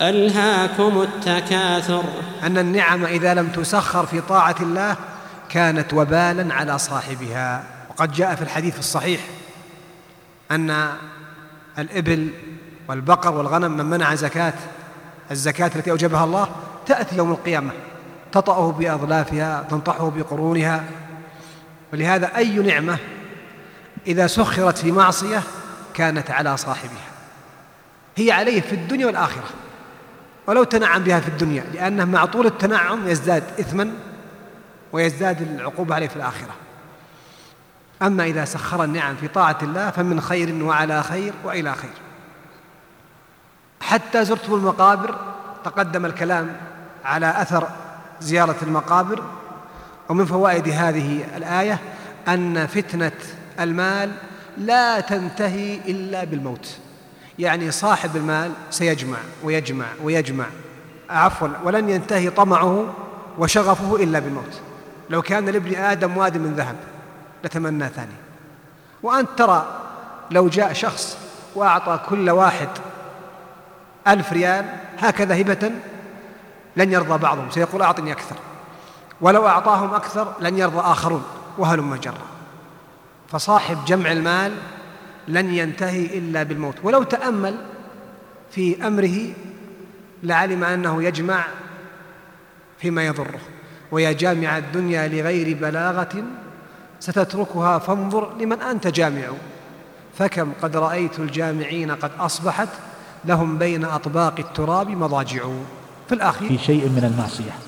ألهاكم التكاثر. أن النعم إذا لم تسخر في طاعة الله كانت وبالا على صاحبها. وقد جاء في الحديث الصحيح أن الإبل والبقر والغنم من منع زكاة الزكاة التي أوجبها الله تأتي يوم القيامة تطأه بأظلافها تنطحه بقرونها. ولهذا أي نعمة إذا سخرت في معصية كانت على صاحبها. هي عليه في الدنيا والآخرة. ولو تنعم بها في الدنيا لأنه مع طول التنعم يزداد إثما ويزداد العقوبة عليه في الآخرة. أما إذا سخر النعم في طاعة الله فمن خير وعلى خير وإلى خير. حتى زرتم المقابر تقدم الكلام على أثر زيارة المقابر ومن فوائد هذه الآية أن فتنة المال لا تنتهي إلا بالموت. يعني صاحب المال سيجمع ويجمع ويجمع. عفوا ولن ينتهي طمعه وشغفه إلا بالموت. لو كان لابن آدم واد من ذهب لتمنى ثاني. وأنت ترى لو جاء شخص وأعطى كل واحد ألف ريال هكذا هبة لن يرضى بعضهم. سيقول أعطني أكثر. ولو أعطاهم أكثر لن يرضى آخرون وهلم جرا. فصاحب جمع المال لن ينتهي إلا بالموت. ولو تأمل في أمره لعلم أنه يجمع فيما يضره. ويا جامع الدنيا لغير بلاغة ستتركها فانظر لمن أنت جامع. فكم قد رأيت الجامعين قد أصبحت لهم بين أطباق التراب مضاجع. في الأخير في شيء من المعصية.